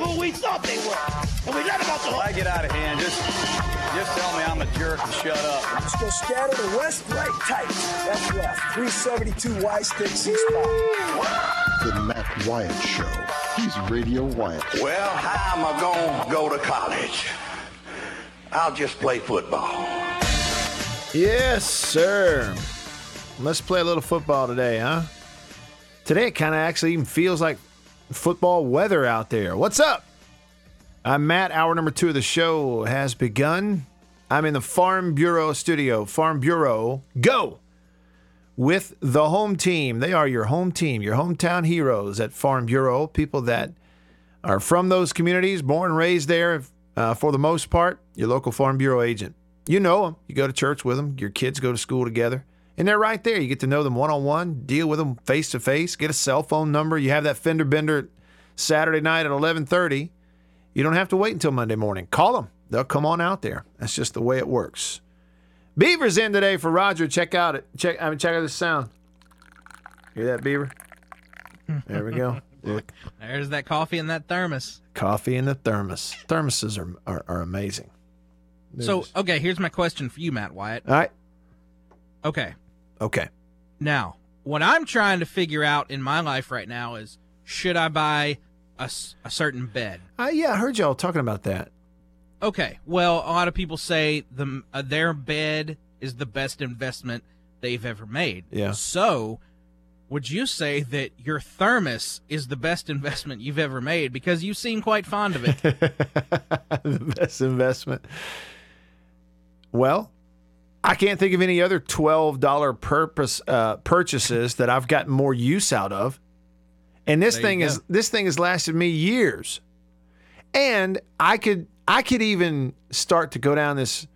They who we thought they were. And we let them off the hook. I get out of hand, just just tell me I'm a jerk and shut up. Let's go scatter the west, right, tight. That's left. 372 Y stick C spot. The Matt Wyatt Show. He's Radio Wyatt. Well, how am I going to go to college? I'll just play football. Yes, sir. Let's play a little football today, huh? Today it kind of actually even feels like football weather out there. What's up? I'm Matt. Hour number two of the show has begun. I'm in the Farm Bureau studio. Farm Bureau, go! With the home team. They are your home team, your hometown heroes at Farm Bureau. People that are from those communities, born and raised there uh, for the most part. Your local Farm Bureau agent. You know them. You go to church with them. Your kids go to school together. And they're right there. You get to know them one on one, deal with them face to face, get a cell phone number. You have that fender bender Saturday night at 11:30. You don't have to wait until Monday morning. Call them. They'll come on out there. That's just the way it works. Beaver's in today for Roger. Check out it. Check I mean check out this sound. Hear that beaver? There we go. Look, There's that coffee in that thermos. coffee in the thermos. Thermoses are are, are amazing. So, okay, here's my question for you, Matt Wyatt. All right. Okay, Okay. now what I'm trying to figure out in my life right now is should I buy a, a certain bed? Uh, yeah, I heard y'all talking about that. Okay, well, a lot of people say the uh, their bed is the best investment they've ever made. Yeah. So, would you say that your thermos is the best investment you've ever made because you seem quite fond of it? the best investment. Well, I can't think of any other twelve dollar purpose uh, purchases that I've gotten more use out of. And this There thing is this thing has lasted me years. And I could I could even start to go down this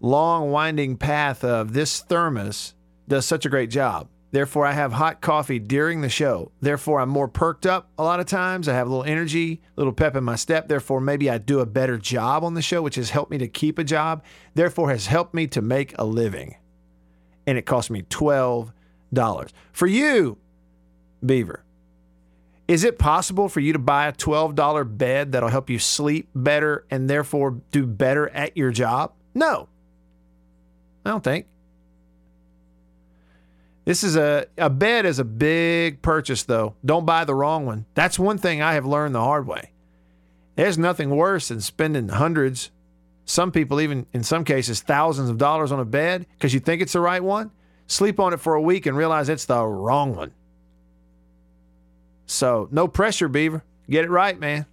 long winding path of this thermos does such a great job. Therefore, I have hot coffee during the show. Therefore, I'm more perked up a lot of times. I have a little energy, a little pep in my step. Therefore, maybe I do a better job on the show, which has helped me to keep a job. Therefore, has helped me to make a living. And it cost me $12. For you, Beaver, is it possible for you to buy a $12 bed that'll help you sleep better and therefore do better at your job? No. I don't think. This is a a bed is a big purchase though. Don't buy the wrong one. That's one thing I have learned the hard way. There's nothing worse than spending hundreds, some people even in some cases thousands of dollars on a bed because you think it's the right one. Sleep on it for a week and realize it's the wrong one. So, no pressure, Beaver. Get it right, man.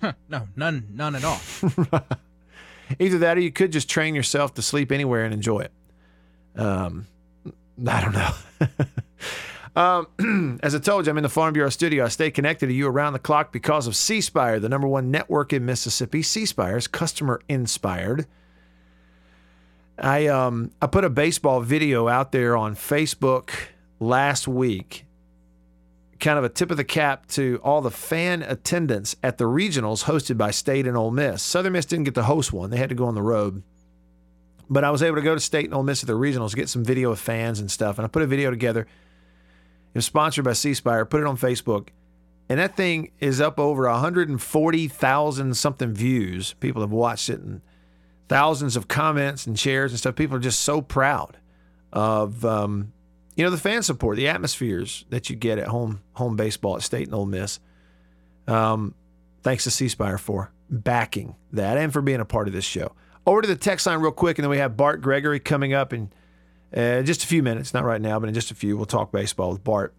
Huh, no, none, none at all. Either that or you could just train yourself to sleep anywhere and enjoy it. Um, I don't know. um, as I told you, I'm in the Farm Bureau studio. I stay connected to you around the clock because of C Spire, the number one network in Mississippi. C Spire is customer inspired. I um I put a baseball video out there on Facebook last week. Kind of a tip of the cap to all the fan attendance at the regionals hosted by State and Ole Miss. Southern Miss didn't get to host one; they had to go on the road. But I was able to go to State and Ole Miss at the regionals, get some video of fans and stuff, and I put a video together. It was sponsored by C Spire. Put it on Facebook, and that thing is up over 140,000 something views. People have watched it, and thousands of comments and shares and stuff. People are just so proud of um, you know the fan support, the atmospheres that you get at home home baseball at State and Ole Miss. Um, thanks to C Spire for backing that and for being a part of this show. Over to the text line real quick, and then we have Bart Gregory coming up in uh, just a few minutes. Not right now, but in just a few, we'll talk baseball with Bart.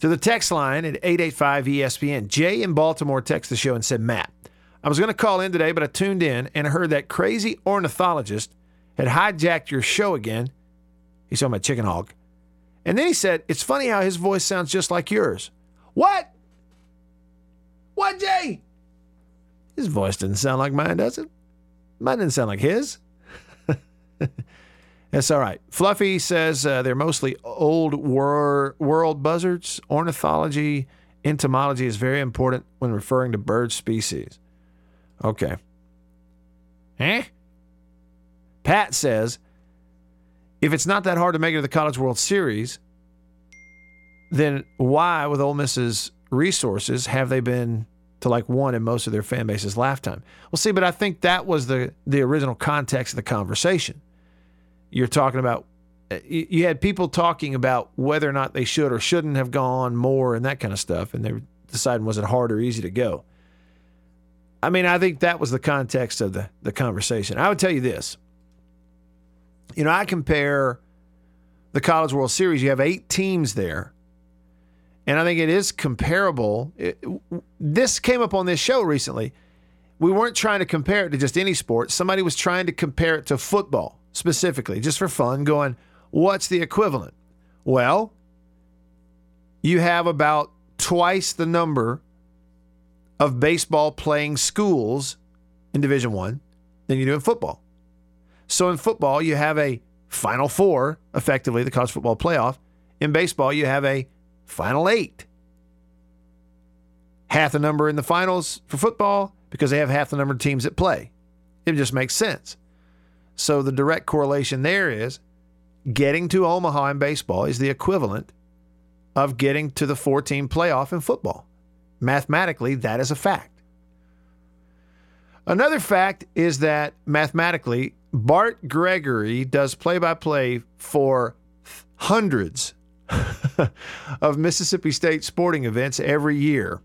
To the text line at 885 ESPN. Jay in Baltimore texted the show and said, Matt, I was going to call in today, but I tuned in and I heard that crazy ornithologist had hijacked your show again. He's talking about Chicken Hog. And then he said, It's funny how his voice sounds just like yours. What? What, Jay? His voice didn't sound like mine, does it? Mine didn't sound like his. That's all right. Fluffy says uh, they're mostly old wor- world buzzards. Ornithology, entomology is very important when referring to bird species. Okay. Eh? Pat says if it's not that hard to make it to the College World Series, then why, with Ole Miss's resources, have they been to like one in most of their fan base's lifetime? Well, see, but I think that was the the original context of the conversation. You're talking about uh, you had people talking about whether or not they should or shouldn't have gone more and that kind of stuff, and they were deciding was it hard or easy to go. I mean, I think that was the context of the the conversation. I would tell you this. You know, I compare the College World Series. You have eight teams there, and I think it is comparable. It, this came up on this show recently. We weren't trying to compare it to just any sport. Somebody was trying to compare it to football specifically, just for fun, going, what's the equivalent? Well, you have about twice the number of baseball playing schools in Division One than you do in football. So in football, you have a Final Four, effectively the college football playoff. In baseball, you have a Final Eight. Half the number in the finals for football because they have half the number of teams that play. It just makes sense. So the direct correlation there is getting to Omaha in baseball is the equivalent of getting to the 14 playoff in football. Mathematically, that is a fact. Another fact is that mathematically, Bart Gregory does play by play for hundreds of Mississippi State sporting events every year,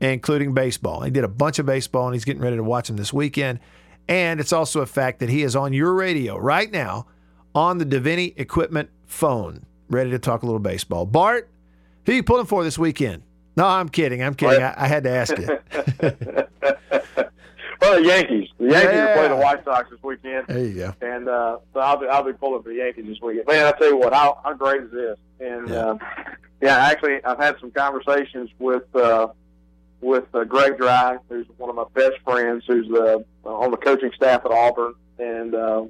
including baseball. He did a bunch of baseball and he's getting ready to watch them this weekend. And it's also a fact that he is on your radio right now on the Davini Equipment phone, ready to talk a little baseball. Bart, who you pulling for this weekend? No, I'm kidding. I'm kidding. I, I had to ask you. Well, the Yankees. The Yankees Yeah. are playing the White Sox this weekend, There you go. and uh, so I'll be I'll be pulling for the Yankees this weekend. Man, I tell you what, how, how great is this? And Yeah. uh, yeah, actually, I've had some conversations with uh, with uh, Greg Dry, who's one of my best friends, who's uh, on the coaching staff at Auburn, and uh,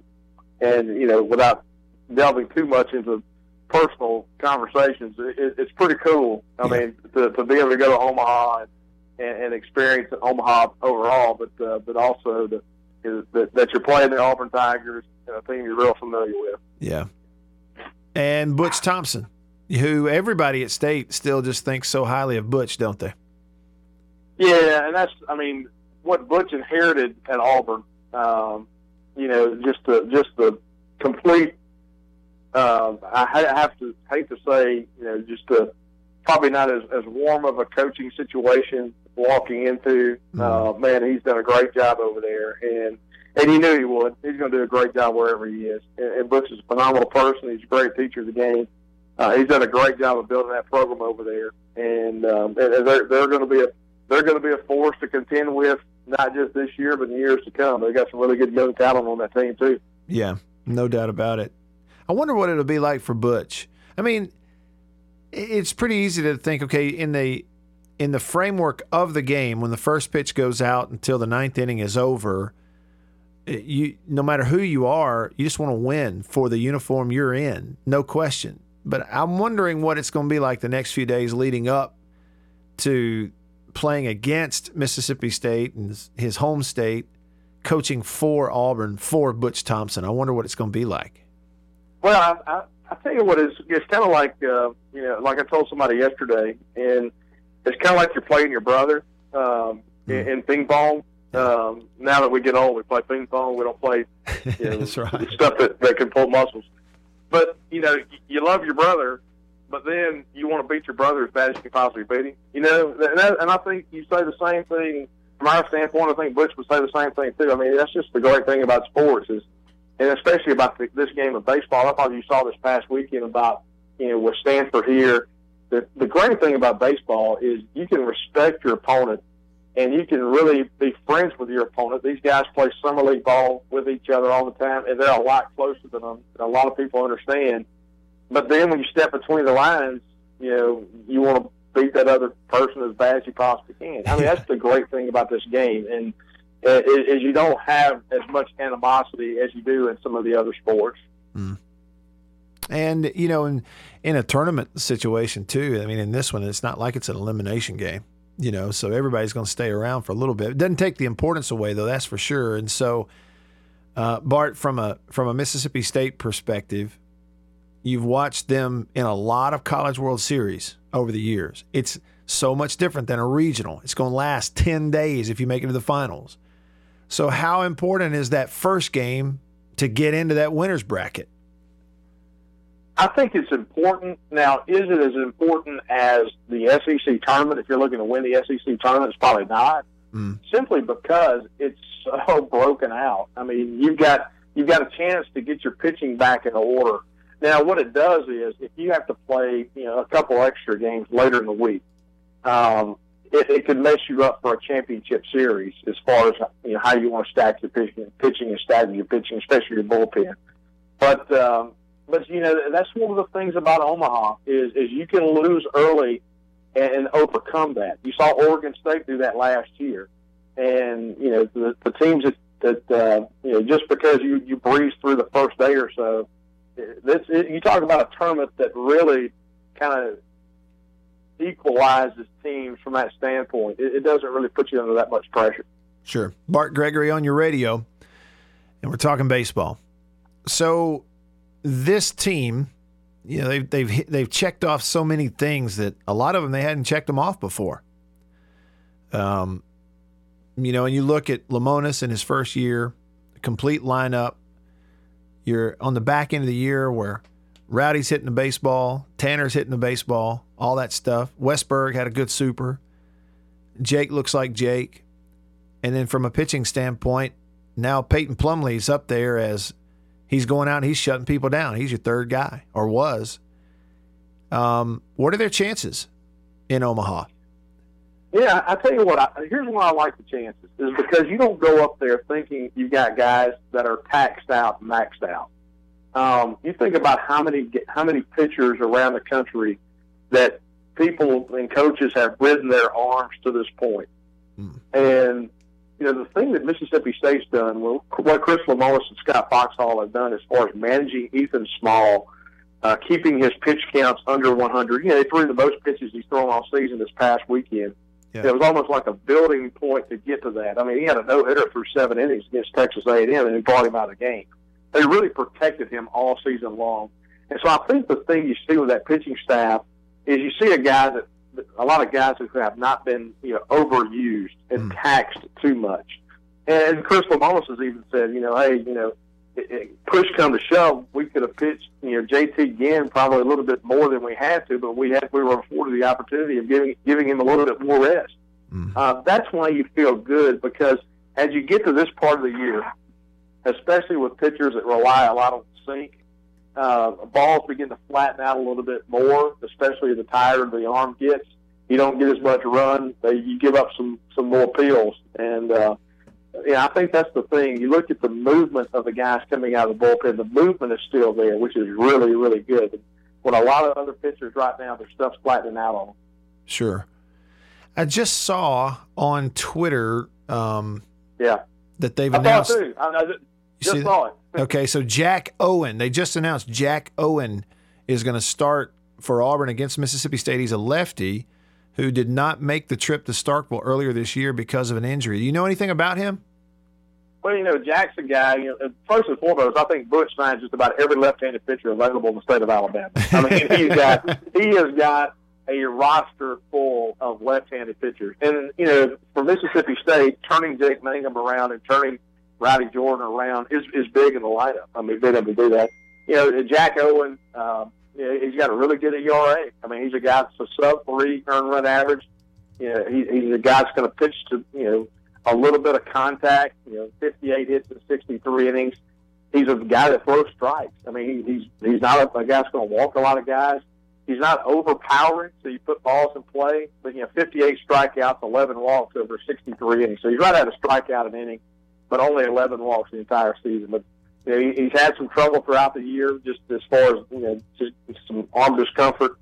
and you know, without delving too much into personal conversations, it, it's pretty cool. I Yeah. mean, to, to be able to go to Omaha and, and, and experience at Omaha overall, but uh, but also to, is that, that you're playing the Auburn Tigers, a team you're real familiar with. Yeah. And Butch Thompson, who everybody at State still just thinks so highly of Butch, don't they? Yeah, and that's I mean what Butch inherited at Auburn. Um, you know, just the just the complete. Um, I have to hate to say, you know, just the probably not as, as warm of a coaching situation walking into. Uh, man, he's done a great job over there, and and he knew he would. He's going to do a great job wherever he is. And, and Butch is a phenomenal person. He's a great teacher of the game. Uh, he's done a great job of building that program over there, and um, and and they're they're going to be a they're going to be a force to contend with not just this year but in years to come. They've got some really good young talent on that team too. Yeah, no doubt about it. I wonder what it'll be like for Butch. I mean, it's pretty easy to think, okay, in the in the framework of the game, when the first pitch goes out until the ninth inning is over, you no matter who you are, you just want to win for the uniform you're in, no question. But I'm wondering what it's going to be like the next few days leading up to playing against Mississippi State and his- his home state, coaching for Auburn for Butch Thompson. I wonder what it's going to be like. Well, I, I, I tell you what, it's it's kind of like uh, you know, like I told somebody yesterday, and it's kind of like you're playing your brother um, in, in ping pong. Um, now that we get old, we play ping pong. We don't play you know, That's right. stuff that, that can pull muscles. But you know, you love your brother, but then you want to beat your brother as bad as you can possibly beat him. You know, and, that, and I think you say the same thing from our standpoint. I think Butch would say the same thing too. I mean, that's just the great thing about sports is, and especially about the, this game of baseball. I thought you saw this past weekend about you know with Stanford here. The great thing about baseball is you can respect your opponent and you can really be friends with your opponent. These guys play summer league ball with each other all the time, and they're a lot closer than a, than a lot of people understand. But then when you step between the lines, you know, you want to beat that other person as bad as you possibly can. I mean, that's the great thing about this game. And uh, is, is you don't have as much animosity as you do in some of the other sports. Mm. And you know, in in a tournament situation too. I mean, in this one, it's not like it's an elimination game. You know, so everybody's going to stay around for a little bit. It doesn't take the importance away, though. That's for sure. And so, uh, Bart, from a from a Mississippi State perspective, you've watched them in a lot of College World Series over the years. It's so much different than a regional. It's going to last ten days if you make it to the finals. So, how important is that first game to get into that winners bracket? I think it's important. Now, is it as important as the SEC tournament? If you're looking to win the SEC tournament, it's probably not. Mm. Simply because it's so broken out. I mean, you've got you've got a chance to get your pitching back in order. Now, what it does is, if you have to play, you know, a couple extra games later in the week, um, it, it could mess you up for a championship series as far as you know how you want to stack your pitching, pitching and stagger your pitching, especially your bullpen. But um, but you know that's one of the things about Omaha is is you can lose early and, and overcome that. You saw Oregon State do that last year, and you know the, the teams that that uh, you know just because you you breeze through the first day or so, this it, you talk about a tournament that really kind of equalizes teams from that standpoint. It, it doesn't really put you under that much pressure. Sure. Bart Gregory on your radio, and we're talking baseball. So this team, you know, they've they've they've checked off so many things that a lot of them they hadn't checked them off before. Um, you know, and you look at Lemonis in his first year, complete lineup. You're on the back end of the year where Rowdy's hitting the baseball, Tanner's hitting the baseball, all that stuff. Westburg had a good super. Jake looks like Jake. And then from a pitching standpoint, now Peyton Plumlee's up there as he's going out and he's shutting people down. He's your third guy, or was. Um, what are their chances in Omaha? Yeah, I tell you what. I, here's why I like the chances is because you don't go up there thinking you've got guys that are taxed out, maxed out. Um, you think about how many how many pitchers around the country that people and coaches have ridden their arms to this point. And you know the thing that Mississippi State's done, well, what Chris Lemonis and Scott Foxhall have done as far as managing Ethan Small, uh, keeping his pitch counts under 100. You know, they threw the most pitches he's thrown all season this past weekend. Yeah. It was almost like a building point to get to that. I mean, he had a no hitter through seven innings against Texas A&M, and it brought him out of the game. They really protected him all season long. And so I think the thing you see with that pitching staff is you see a guy that a lot of guys who have not been you know overused and taxed too much. And Chris Lemonis has even said, you know, hey, you know, it, it, push come to shove, we could have pitched, you know, JT Ginn probably a little bit more than we had to, but we had we were afforded the opportunity of giving giving him a little bit more rest. Uh, that's why you feel good because as you get to this part of the year, especially with pitchers that rely a lot on sink, uh, balls begin to flatten out a little bit more, especially the tighter the arm gets. You don't get as much run. They, you give up some some more peels, and uh, yeah, I think that's the thing. You look at the movement of the guys coming out of the bullpen. The movement is still there, which is really really good. When a lot of other pitchers right now, their stuff's flattening out on them. Sure. I just saw on Twitter um, Yeah, that they've I announced. too. I, I You see saw it. Okay, so Jack Owen, they just announced Jack Owen is going to start for Auburn against Mississippi State. He's a lefty who did not make the trip to Starkville earlier this year because of an injury. Do you know anything about him? Well, you know, Jack's a guy. You know, first and foremost, I think Butch finds just about every left-handed pitcher available in the state of Alabama. I mean, he's got he has got a roster full of left-handed pitchers, and you know, for Mississippi State, turning Jake Mangum around and turning Rowdy Jordan around is is big in the lineup. I mean, being able to do that. You know, Jack Owen, um, you know, he's got a really good ERA. I mean, he's a guy that's a sub three earned run average. You know, he, he's a guy that's going to pitch to you know a little bit of contact. You know, 58 hits in 63 innings. He's a guy that throws strikes. I mean, he, he's he's not a, a guy that's going to walk a lot of guys. He's not overpowering, so you put balls in play. But you know, 58 strikeouts, 11 walks over 63 innings. So he's right at a strikeout an inning, but only 11 walks the entire season. But you know, he, he's had some trouble throughout the year, just as far as you know, just some arm discomfort.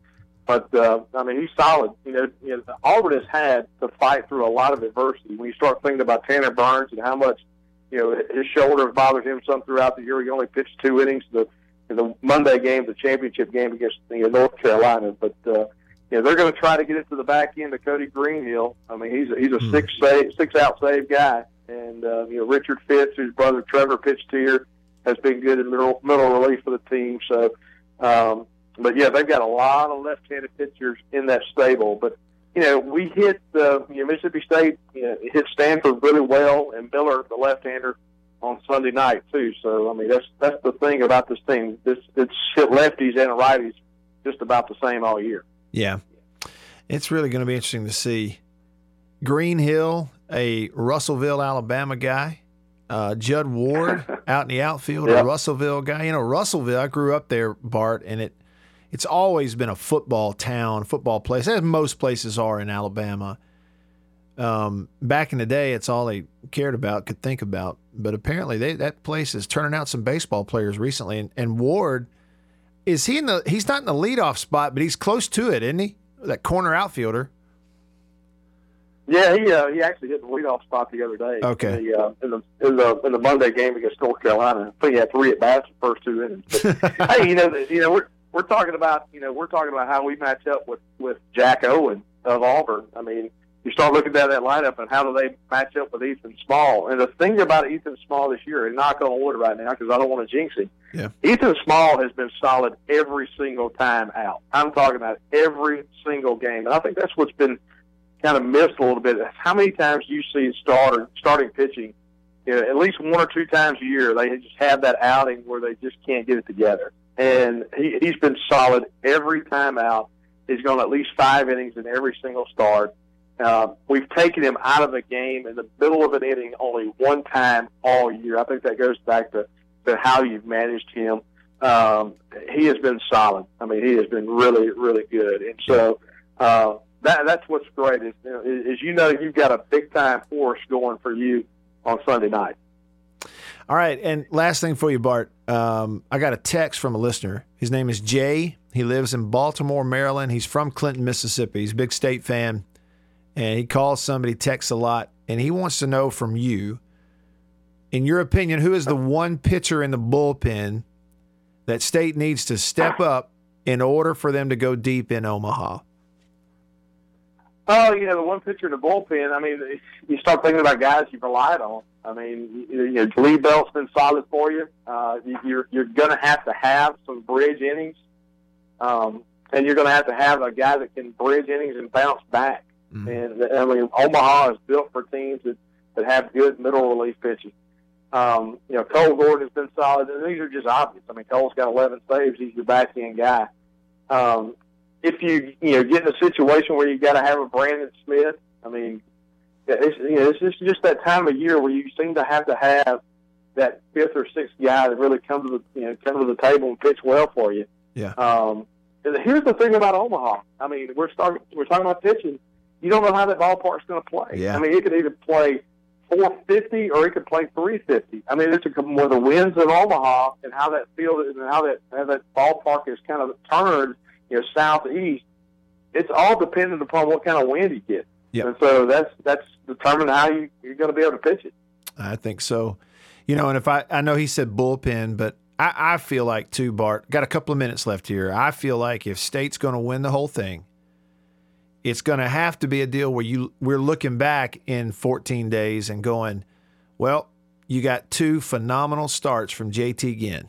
But uh, I mean, he's solid. You know, you know, Auburn has had to fight through a lot of adversity. When you start thinking about Tanner Burns and how much, you know, his shoulder bothered him some throughout the year. He only pitched two innings. The the Monday game, the championship game against you know, North Carolina. But uh, you know, they're going to try to get it to the back end of Cody Greenhill. I mean, he's a, he's a Hmm. six save, six out save guy, and uh, you know Richard Fitts, whose brother Trevor pitched here, has been good in middle middle relief for the team. So, um, but yeah, they've got a lot of left-handed pitchers in that stable. But you know, we hit uh, you know Mississippi State you know, hit Stanford really well, and Miller, the left-hander, on Sunday night too. So I mean, that's that's the thing about this team. This it's hit lefties and righties just about the same all year. Yeah. It's really going to be interesting to see. Greenhill, a Russellville, Alabama guy. Uh, Judd Ward out in the outfield, a Russellville guy. You know, Russellville, I grew up there, Bart, and it it's always been a football town, football place, as most places are in Alabama. Um, back in the day, it's all they cared about, could think about. But apparently, they, that place is turning out some baseball players recently. And, and Ward, is he in the? He's not in the leadoff spot, but he's close to it, isn't he? That corner outfielder. Yeah, he uh, he actually hit the leadoff spot the other day. Okay. In the, uh, in the in the in the Monday game against North Carolina, I think he had three at bats the first two innings. But, hey, you know, you know, we're we're talking about you know we're talking about how we match up with with Jack Owen of Auburn. I mean, you start looking at that lineup and how do they match up with Ethan Small? And the thing about Ethan Small this year, and knock on wood right now because I don't want to jinx him. Yeah. Ethan Small has been solid every single time out. I'm talking about every single game, and I think that's what's been kind of missed a little bit. How many times do you see starter starting pitching? You know, at least one or two times a year, they just have that outing where they just can't get it together. And he, he's been solid every time out. He's gone at least five innings in every single start. Uh, we've taken him out of the game in the middle of an inning only one time all year. I think that goes back to, to how you've managed him. Um, he has been solid. I mean, he has been really, really good. And so uh, that that's what's great is, you know, is, is you know you've got a big time force going for you on Sunday night. All right, and last thing for you, Bart. Um, I got a text from a listener. His name is Jay. He lives in Baltimore, Maryland. He's from Clinton, Mississippi. He's a big state fan, and he calls somebody, texts a lot, and he wants to know from you, in your opinion, who is the one pitcher in the bullpen that state needs to step up in order for them to go deep in Omaha? Oh, you know, the one pitcher in the bullpen. I mean, you start thinking about guys you've relied on. I mean, you, you know, Lee Belt's been solid for you. Uh, you you're you're going to have to have some bridge innings, um, and you're going to have to have a guy that can bridge innings and bounce back. And I mean, Omaha is built for teams that that have good middle relief pitching. Um, you know, Cole Gordon has been solid, and these are just obvious. I mean, Cole's got 11 saves; he's your back end guy. Um, if you you know get in a situation where you got to have a Brandon Smith, I mean, it's you know it's just just that time of year where you seem to have to have that fifth or sixth guy that really come to the you know come to the table and pitch well for you. Yeah. Um, here's the thing about Omaha. I mean, we're starting we're talking about pitching. You don't know how that ballpark's going to play. Yeah. I mean, it could either play 450 or it could play 350. I mean, it's a with the winds of Omaha and how that field and how that how that ballpark is kind of turned, you know, southeast. It's all dependent upon what kind of wind you get. Yep. And so that's that's determined how you, you're going to be able to pitch it. I think so. You know, and if I, I know he said bullpen, but I, I feel like too, Bart, got a couple of minutes left here. I feel like if State's going to win the whole thing, it's going to have to be a deal where you we're looking back in 14 days and going, well, you got two phenomenal starts from JT Ginn.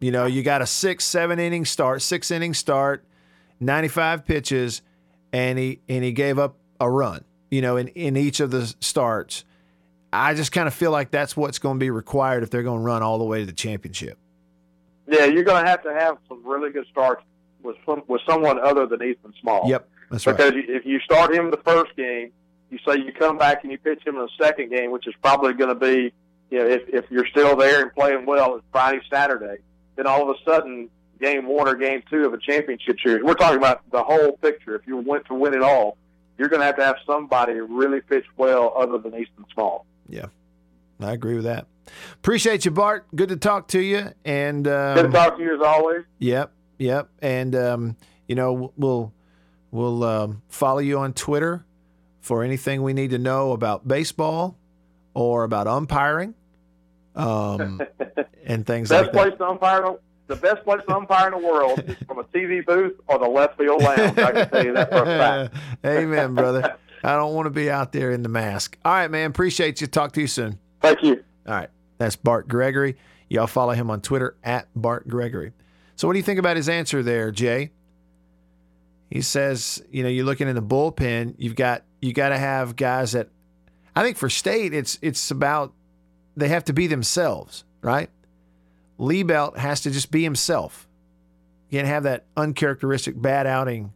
You know, you got a six, seven inning start, six inning start, 95 pitches, and he and he gave up a run. You know, in in each of the starts. I just kind of feel like that's what's going to be required if they're going to run all the way to the championship. Yeah, you're going to have to have some really good starts with some, with someone other than Ethan Small. Yep, that's right. Because if you start him the first game, you say you come back and you pitch him in the second game, which is probably going to be, you know, if, if you're still there and playing well, it's Friday, Saturday. Then all of a sudden, game one or game two of a championship series, we're talking about the whole picture. If you went to win it all, you're going to have to have somebody really pitch well other than Ethan Small. Yeah, I agree with that. Appreciate you, Bart. Good to talk to you. And um, Good to talk to you as always. Yep, yep. And um, you know, we'll We'll um, follow you on Twitter for anything we need to know about baseball or about umpiring um, and things Best like place that. to umpire, the best place to umpire in the world is from a TV booth or the left field lounge. I can tell you that for a fact. Amen, brother. I don't want to be out there in the mask. All right, man. Appreciate you. Talk to you soon. Thank you. All right. That's Bart Gregory. Y'all follow him on Twitter at Bart Gregory. So, what do you think about his answer there, Jay? He says, you know, you're looking in the bullpen. You've got you got to have guys that. I think for state, it's it's about they have to be themselves, right? Lee Belt has to just be himself. You can't have that uncharacteristic bad outing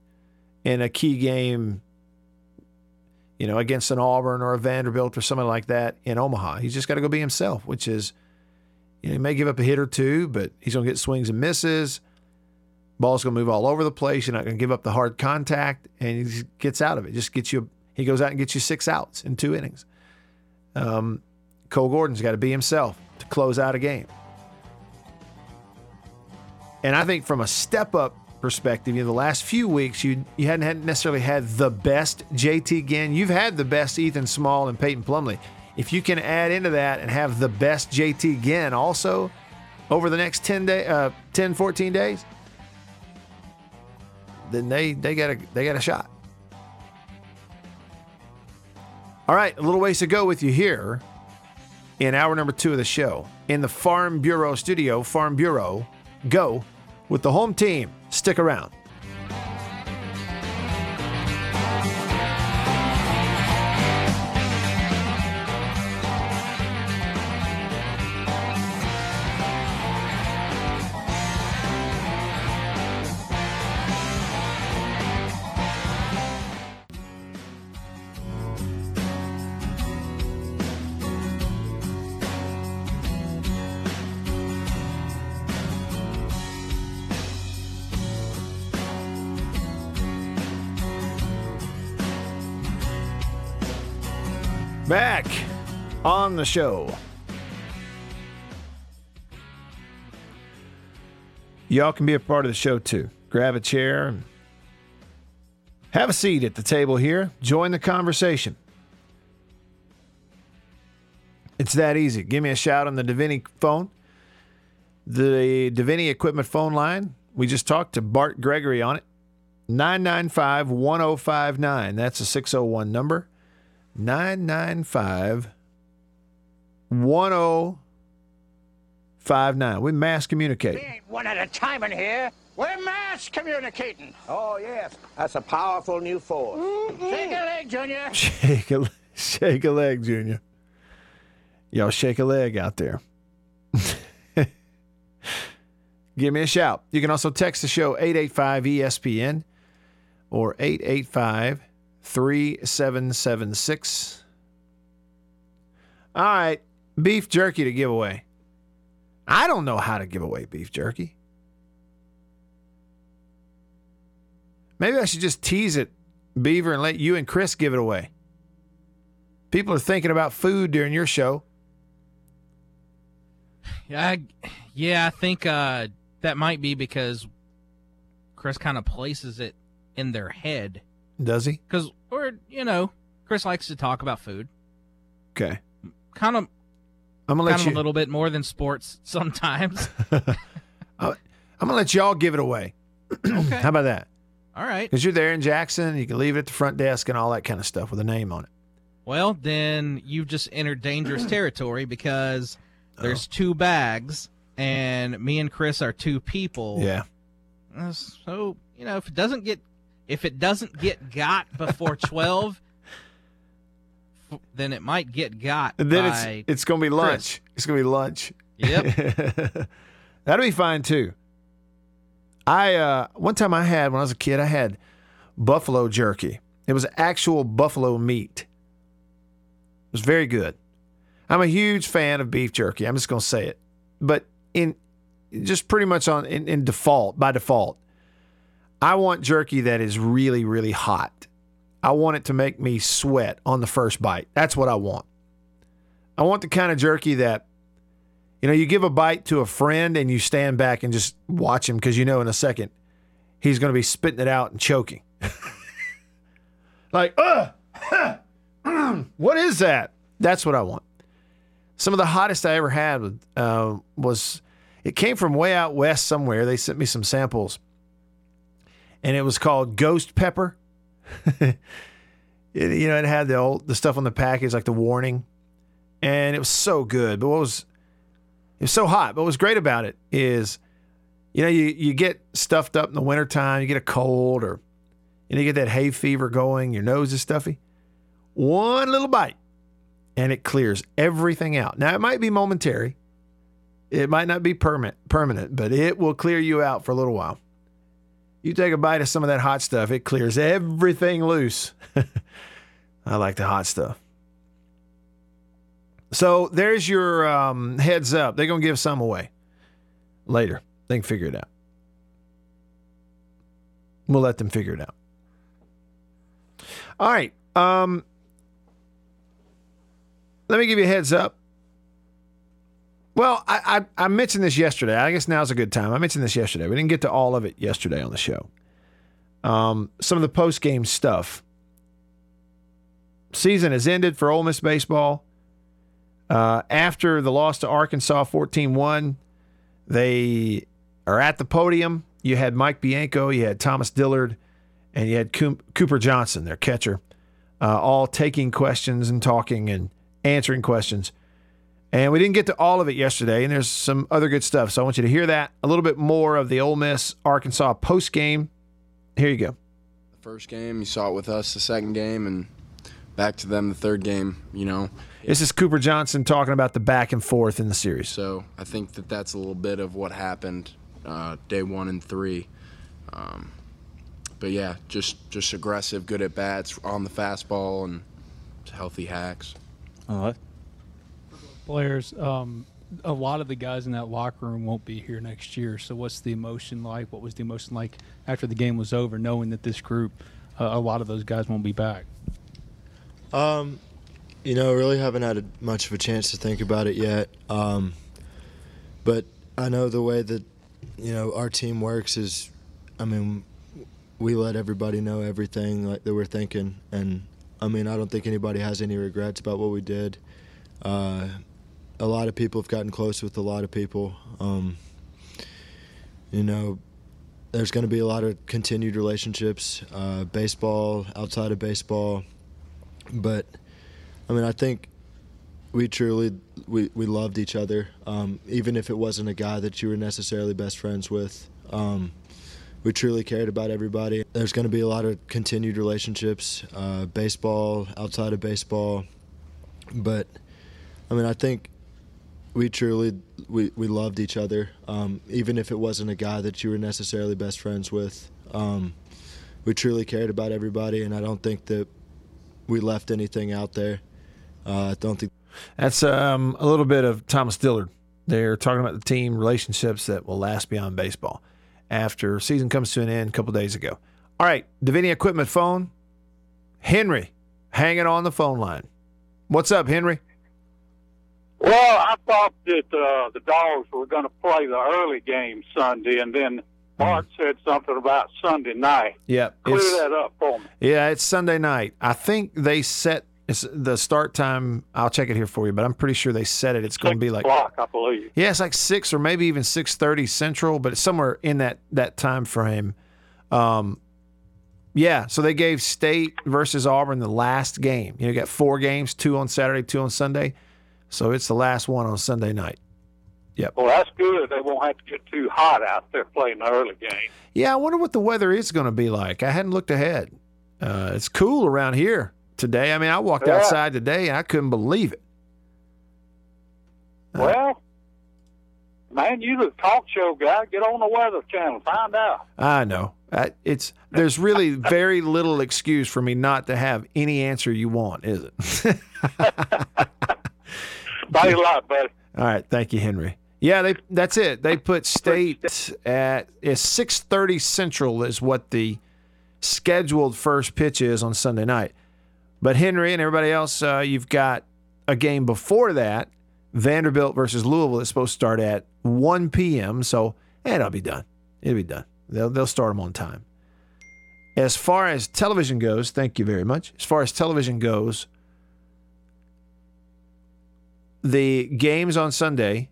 in a key game, you know, against an Auburn or a Vanderbilt or something like that in Omaha. He's just got to go be himself, which is, you know, he may give up a hit or two, but he's going to get swings and misses. Ball's going to move all over the place. You're not going to give up the hard contact, and he gets out of it. Just gets you. He goes out and gets you six outs in two innings. Um, Cole Gordon's got to be himself to close out a game. And I think from a step up perspective, you know, the last few weeks you you hadn't had necessarily had the best JT Ginn. You've had the best Ethan Small and Peyton Plumlee. If you can add into that and have the best JT Ginn also over the next 10 day uh 10 14 days, then they they got a they got a shot. All right, a little ways to go with you here in hour number 2 of the show. In the Farm Bureau studio, Farm Bureau, go with the home team. Stick around. On the show. Y'all can be a part of the show too. Grab a chair have a seat at the table here. Join the conversation. It's that easy. Give me a shout on the Davini phone. The Davini equipment phone line. We just talked to Bart Gregory on it. 995 1059. That's a 601 number. 995 1059. We mass communicate. We ain't one at a time in here. We're mass communicating. Oh, yes. That's a powerful new force. Shake a leg, Junior. Shake a, shake a leg, Junior. Y'all shake a leg out there. Give me a shout. You can also text the show 885 ESPN or 885 3776. All right, beef jerky to give away. I don't know how to give away beef jerky. Maybe I should just tease it, Beaver, and let you and Chris give it away. People are thinking about food during your show. Yeah, I, yeah, I think uh, that might be because Chris kind of places it in their head. Does he? Because, or you know, Chris likes to talk about food. Okay. Kind of, I'm gonna let of you. a little bit more than sports sometimes. I'm gonna let y'all give it away. okay. How about that? All right. Because you're there in Jackson, you can leave it at the front desk and all that kind of stuff with a name on it. Well, then you've just entered dangerous territory because there's two bags, and me and Chris are two people. Yeah. Uh, So you know, if it doesn't get if it doesn't get got before twelve, then it might get got. And then it's it's gonna be lunch. It's gonna be lunch. Yep. That'll be fine too. I uh one time I had when I was a kid, I had buffalo jerky. It was actual buffalo meat. It was very good. I'm a huge fan of beef jerky. I'm just gonna say it. But in just pretty much on in, in default, by default, I want jerky that is really, really hot. I want it to make me sweat on the first bite. That's what I want. I want the kind of jerky that, you know, you give a bite to a friend and you stand back and just watch him because you know in a second he's going to be spitting it out and choking. Like, ugh, what is that? That's what I want. Some of the hottest I ever had uh, was it came from way out west somewhere. They sent me some samples, and it was called Ghost Pepper. it, you know, it had the old the stuff on the package like the warning, and it was so good. But what was it was so hot? But what was great about it is, you know, you you get stuffed up in the wintertime, you get a cold or you, you get that hay fever going, your nose is stuffy. One little bite and it clears everything out. Now it might be momentary. It might not be permanent, permanent, but it will clear you out for a little while. You take a bite of some of that hot stuff, it clears everything loose. I like the hot stuff. So there's your um, heads up. They're going to give some away later. They can figure it out. We'll let them figure it out. All right. Um, let me give you a heads up. Well, I, I, I mentioned this yesterday. I guess now's a good time. I mentioned this yesterday. We didn't get to all of it yesterday on the show. Um, some of the post game stuff. Season has ended for Ole Miss baseball. Uh, after the loss to Arkansas 14 1, they are at the podium. You had Mike Bianco, you had Thomas Dillard, and you had Cooper Johnson, their catcher, uh, all taking questions and talking and answering questions. And we didn't get to all of it yesterday, and there's some other good stuff. So I want you to hear that a little bit more of the Ole Miss Arkansas post game. Here you go. The first game, you saw it with us. The second game, and back to them the third game. You know, this is Cooper Johnson talking about the back and forth in the series. So I think that that's a little bit of what happened uh, day one and three. Um, but yeah, just just aggressive, good at bats on the fastball, and healthy hacks. Uh, Players, um, a lot of the guys in that locker room won't be here next year. So, what's the emotion like? What was the emotion like after the game was over, knowing that this group, uh, a lot of those guys won't be back? Um, you know, really haven't had a, much of a chance to think about it yet. Um, but I know the way that you know our team works is, I mean, we let everybody know everything like that we're thinking, and I mean, I don't think anybody has any regrets about what we did. Uh, a lot of people have gotten close with a lot of people. Um, you know, there's going to be a lot of continued relationships, uh, baseball, outside of baseball. But, I mean, I think we truly we, we loved each other, um, even if it wasn't a guy that you were necessarily best friends with. Um, we truly cared about everybody. There's going to be a lot of continued relationships, uh, baseball, outside of baseball. But, I mean, I think we truly we, we loved each other, um, even if it wasn't a guy that you were necessarily best friends with. Um, we truly cared about everybody, and I don't think that we left anything out there. Uh, I don't think that's um, a little bit of Thomas Dillard. They're talking about the team relationships that will last beyond baseball after season comes to an end a couple days ago. All right, Davini Equipment phone. Henry hanging on the phone line. What's up, Henry? Well, I thought that uh, the Dogs were going to play the early game Sunday, and then Mark mm. said something about Sunday night. Yeah, clear that up for me. Yeah, it's Sunday night. I think they set the start time. I'll check it here for you, but I'm pretty sure they said it. It's going to be like o'clock, I believe. Yeah, it's like six or maybe even six thirty central, but it's somewhere in that that time frame. Um, yeah, so they gave State versus Auburn the last game. You know, you got four games, two on Saturday, two on Sunday. So it's the last one on Sunday night. Yep. Well, that's good. They won't have to get too hot out there playing the early game. Yeah, I wonder what the weather is going to be like. I hadn't looked ahead. Uh, it's cool around here today. I mean, I walked yeah. outside today and I couldn't believe it. Uh, well, man, you the talk show guy. Get on the Weather Channel, find out. I know. it's there's really very little excuse for me not to have any answer you want, is it? Bye a lot, buddy. All right, thank you, Henry. Yeah, they that's it. They put state at is six thirty central is what the scheduled first pitch is on Sunday night. But Henry and everybody else, uh, you've got a game before that, Vanderbilt versus Louisville. It's supposed to start at 1 p.m. So, and it'll be done. It'll be done. They'll they'll start them on time. As far as television goes, thank you very much. As far as television goes, the games on Sunday,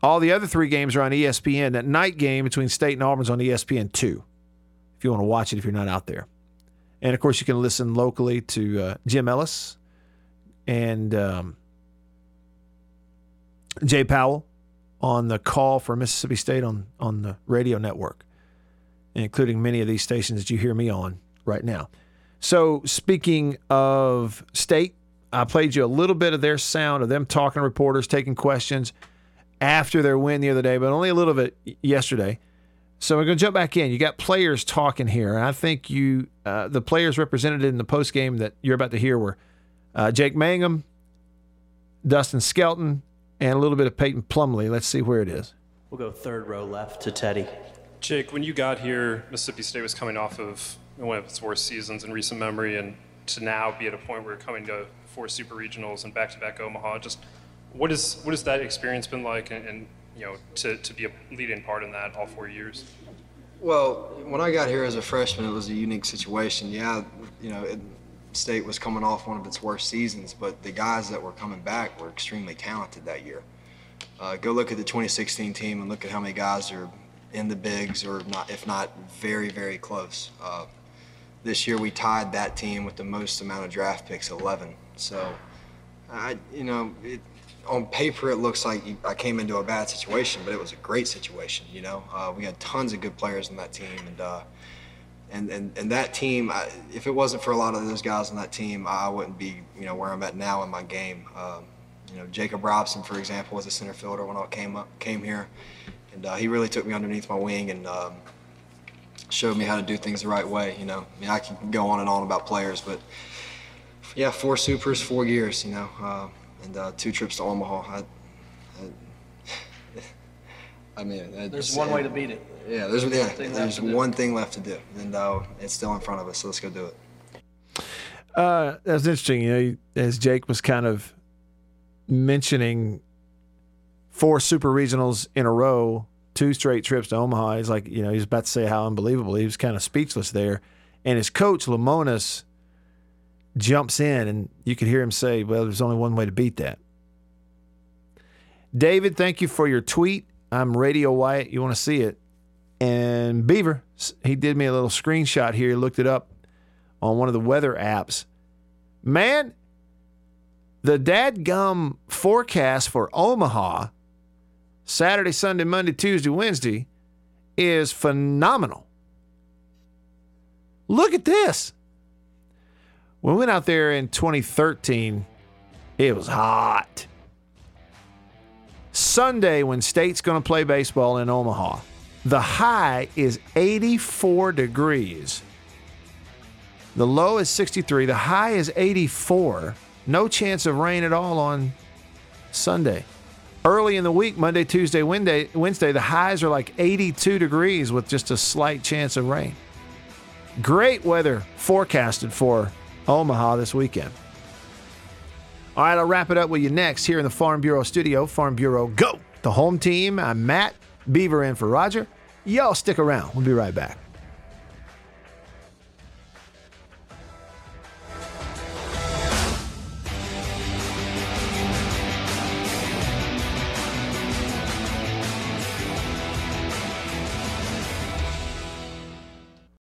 all the other three games are on ESPN. That night game between State and Auburn's on ESPN 2, if you want to watch it if you're not out there. And of course, you can listen locally to uh, Jim Ellis and um, Jay Powell on the call for Mississippi State on, on the radio network, including many of these stations that you hear me on right now. So, speaking of state, I played you a little bit of their sound of them talking to reporters, taking questions after their win the other day, but only a little bit yesterday. So we're going to jump back in. You got players talking here, and I think you, uh, the players represented in the post game that you're about to hear were uh, Jake Mangum, Dustin Skelton, and a little bit of Peyton Plumlee. Let's see where it is. We'll go third row left to Teddy. Jake, when you got here, Mississippi State was coming off of one of its worst seasons in recent memory, and to now be at a point where you're coming to four super regionals and back-to-back Omaha. Just what is what has that experience been like, and, and you know to, to be a leading part in that all four years? Well, when I got here as a freshman, it was a unique situation. Yeah, you know, it, State was coming off one of its worst seasons, but the guys that were coming back were extremely talented that year. Uh, go look at the 2016 team and look at how many guys are in the bigs, or not, if not very, very close. Uh, this year we tied that team with the most amount of draft picks, 11. So, I, you know, it, on paper it looks like I came into a bad situation, but it was a great situation. You know, uh, we had tons of good players on that team, and uh, and, and and that team, I, if it wasn't for a lot of those guys on that team, I wouldn't be you know where I'm at now in my game. Um, you know, Jacob Robson, for example, was a center fielder when I came up came here, and uh, he really took me underneath my wing and. Um, showed me how to do things the right way. You know, I mean, I can go on and on about players, but yeah, four supers, four years. You know, uh, and uh, two trips to Omaha. I, I, I mean, There's it's- one way to beat it. Yeah, there's yeah, One thing left there's to do. one thing left to do, and uh, it's still in front of us. So let's go do it. Uh, that's interesting. You know, as Jake was kind of mentioning four super regionals in a row, two straight trips to Omaha. He's like, you know, he's about to say how unbelievable. He was kind of speechless there. And his coach, Lemonis, jumps in, and you could hear him say, well, there's only one way to beat that. David, thank you for your tweet. I'm Radio Wyatt. You want to see it. And Beaver, he did me a little screenshot here. He looked it up on one of the weather apps. Man, the dadgum forecast for Omaha Saturday, Sunday, Monday, Tuesday, Wednesday is phenomenal. Look at this. When we went out there in 2013, it was hot. Sunday, when State's going to play baseball in Omaha, the high is 84 degrees. The low is 63. The high is 84. No chance of rain at all on Sunday. Early in the week, Monday, Tuesday, Wednesday, Wednesday, the highs are like 82 degrees with just a slight chance of rain. Great weather forecasted for Omaha this weekend. All right, I'll wrap it up with you next here in the Farm Bureau studio. Farm Bureau, go! The home team. I'm Matt Beaver in for Roger. Y'all stick around. We'll be right back.